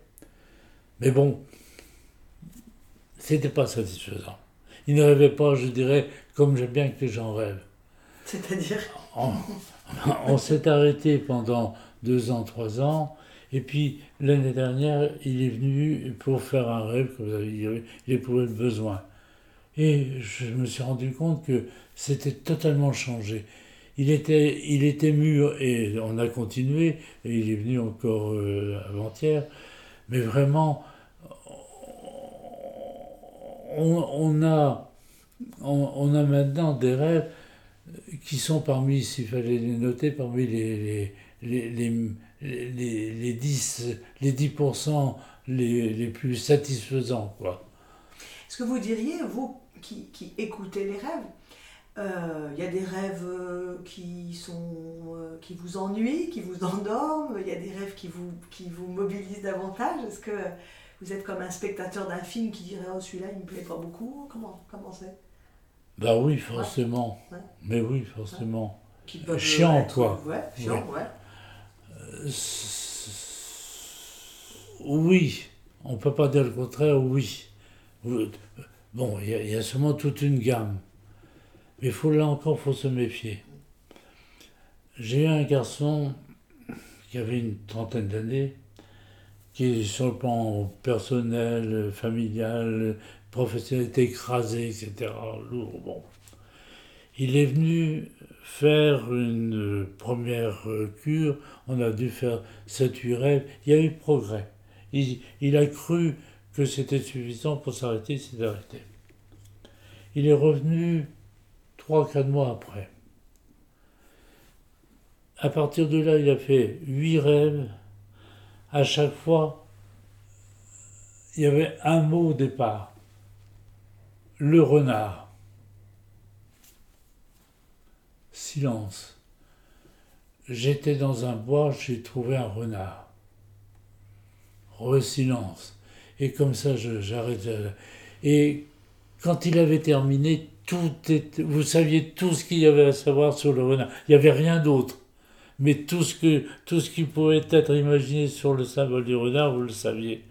Mais bon, c'était pas satisfaisant. Il ne rêvait pas, je dirais, comme j'aime bien que les gens rêvent. C'est-à-dire? On, on s'est arrêté pendant deux ans, trois ans, et puis l'année dernière, il est venu pour faire un rêve que vous avez dit, il éprouvait le besoin. Et je me suis rendu compte que c'était totalement changé. Il était, il était mûr et on a continué, et il est venu encore euh, avant-hier, mais vraiment, on, on a, on, a maintenant des rêves qui sont parmi, s'il fallait les noter, parmi les, les, les, les, les, les 10, les 10% les, plus satisfaisants. Quoi. Est-ce que vous diriez, vous qui, qui écoutez les rêves, euh, il y a des rêves euh, qui, sont, euh, qui vous ennuient, qui vous endorment, il y a des rêves qui vous, qui vous mobilisent davantage. Est-ce que vous êtes comme un spectateur d'un film qui dirait Oh, celui-là, il me plaît pas beaucoup Comment comment c'est? Bah oui, forcément. Ouais. Mais oui, forcément. Qui peuvent Chiant, être- quoi. Ouais, chiant, ouais. Euh, Oui, on peut pas dire le contraire, oui. Bon, il y, a- il y a seulement toute une gamme. Mais faut, là encore, faut se méfier. J'ai eu un garçon qui avait une trentaine d'années, qui, sur le plan personnel, familial, professionnel, était écrasé, etc. Lourd, bon. Il est venu faire une euh, première euh, cure, on a dû faire 7-8 rêves, il y a eu progrès. Il, il a cru que c'était suffisant pour s'arrêter, il s'est arrêté. Il est revenu 3-4 mois après. À partir de là, il a fait 8 rêves. À chaque fois, il y avait un mot au départ. Le renard. Silence. J'étais dans un bois, j'ai trouvé un renard. Re-silence. Et comme ça, j'arrêtais. là. Et quand il avait terminé, tout était, vous saviez tout ce qu'il y avait à savoir sur le renard. Il n'y avait rien d'autre. Mais tout ce, qui pouvait être imaginé sur le symbole du renard, vous le saviez.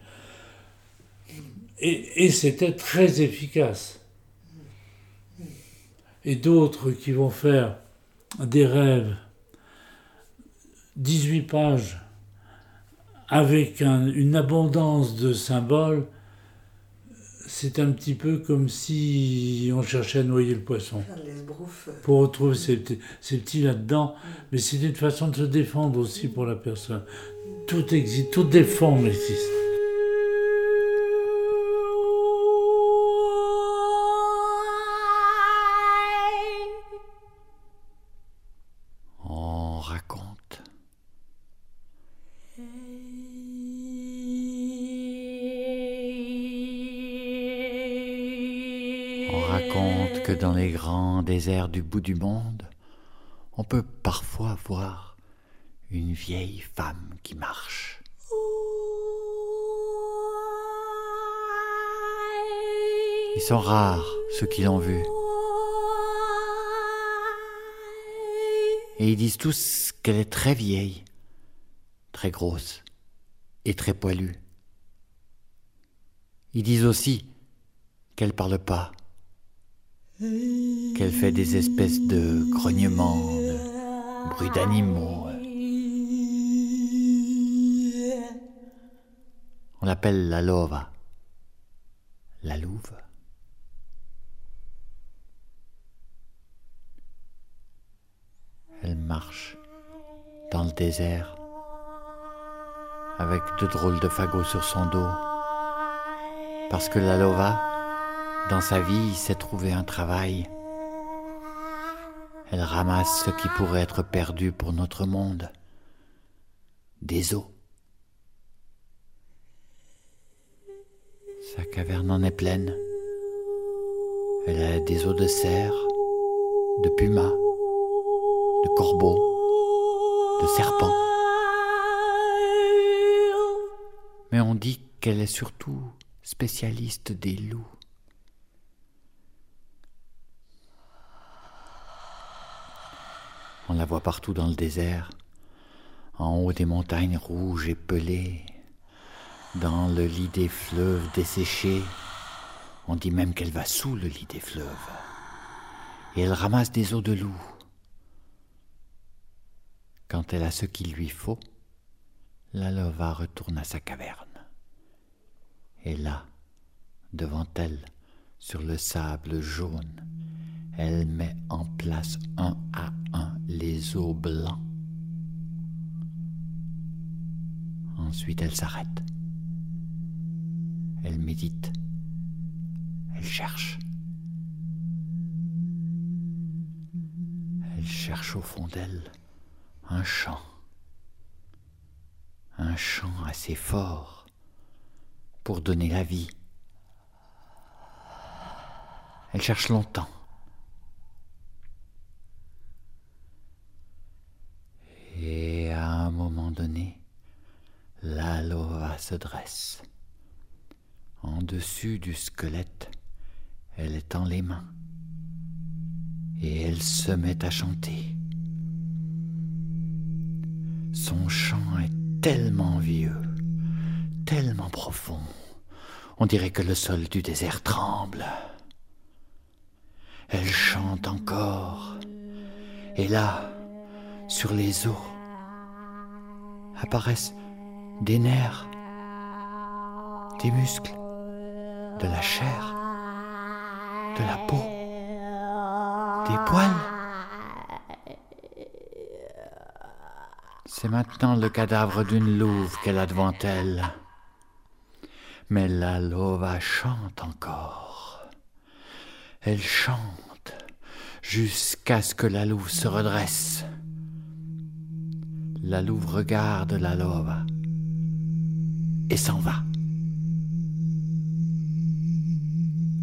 Et, c'était très efficace. Et d'autres qui vont faire des rêves, 18 pages, avec un- une abondance de symboles, c'est un petit peu comme si on cherchait à noyer le poisson euh, pour retrouver ces petits, ces petits là-dedans. Mais c'est une façon de se défendre aussi pour la personne. Tout existe, toutes les formes existent. Dans les grands déserts du bout du monde, on peut parfois voir une vieille femme qui marche. Ils sont rares ceux qui l'ont vue. Et ils disent tous qu'elle est très vieille, très grosse et très poilue. Ils disent aussi qu'elle parle pas, qu'elle fait des espèces de grognements, de bruits d'animaux. On l'appelle la lova, la louve. Elle marche dans le désert avec de drôles de fagots sur son dos. Parce que la lova, dans sa vie, s'est trouvé un travail. Elle ramasse ce qui pourrait être perdu pour notre monde. Des os. Sa caverne en est pleine. Elle a des os de cerf, de pumas, de corbeaux, de serpents. Mais on dit qu'elle est surtout spécialiste des loups. On la voit partout dans le désert, en haut des montagnes rouges et pelées, dans le lit des fleuves desséchés. On dit même qu'elle va sous le lit des fleuves. Et elle ramasse des os de loup. Quand elle a ce qu'il lui faut, la lova retourne à sa caverne. Et là, devant elle, sur le sable jaune, elle met en place un à un les os blancs. Ensuite, elle s'arrête. Elle médite. Elle cherche. Elle cherche au fond d'elle un chant. Un chant assez fort pour donner la vie. Elle cherche longtemps. Et à un moment donné, la lova se dresse. En dessus du squelette, elle étend les mains et elle se met à chanter. Son chant est tellement vieux, tellement profond, on dirait que le sol du désert tremble. Elle chante encore, et là, sur les os, apparaissent des nerfs, des muscles, de la chair, de la peau, des poils. C'est maintenant le cadavre d'une louve qu'elle a devant elle. Mais la lova chante encore. Elle chante jusqu'à ce que la louve se redresse. La louve regarde la lova et s'en va.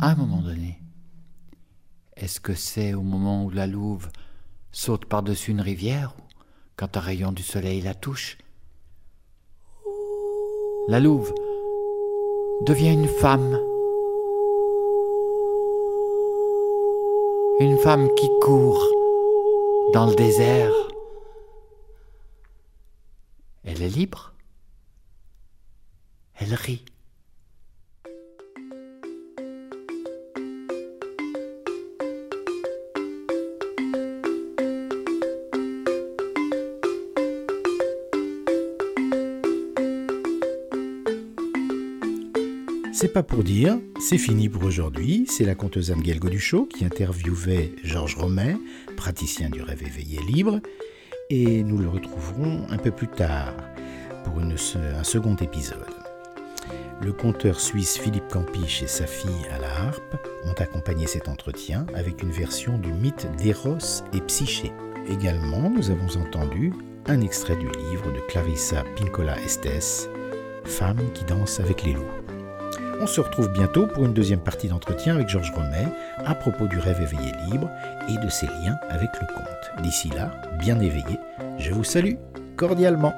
À un moment donné, est-ce que c'est au moment où la louve saute par-dessus une rivière ou quand un rayon du soleil la touche? La louve devient une femme. Une femme qui court dans le désert. Elle est libre. Elle rit. C'est pas pour dire, c'est fini pour aujourd'hui. C'est la conteuse Anne Goduchot qui interviewait Georges Romain, praticien du rêve éveillé libre, et nous le retrouverons un peu plus tard pour un second épisode. Le conteur suisse Philippe Campiche et sa fille à la harpe ont accompagné cet entretien avec une version du mythe d'Eros et Psyché. Également, nous avons entendu un extrait du livre de Clarissa Pincola Estes, Femme qui danse avec les loups. On se retrouve bientôt pour une deuxième partie d'entretien avec Georges Romet à propos du rêve éveillé libre et de ses liens avec le conte. D'ici là, bien éveillé, je vous salue cordialement.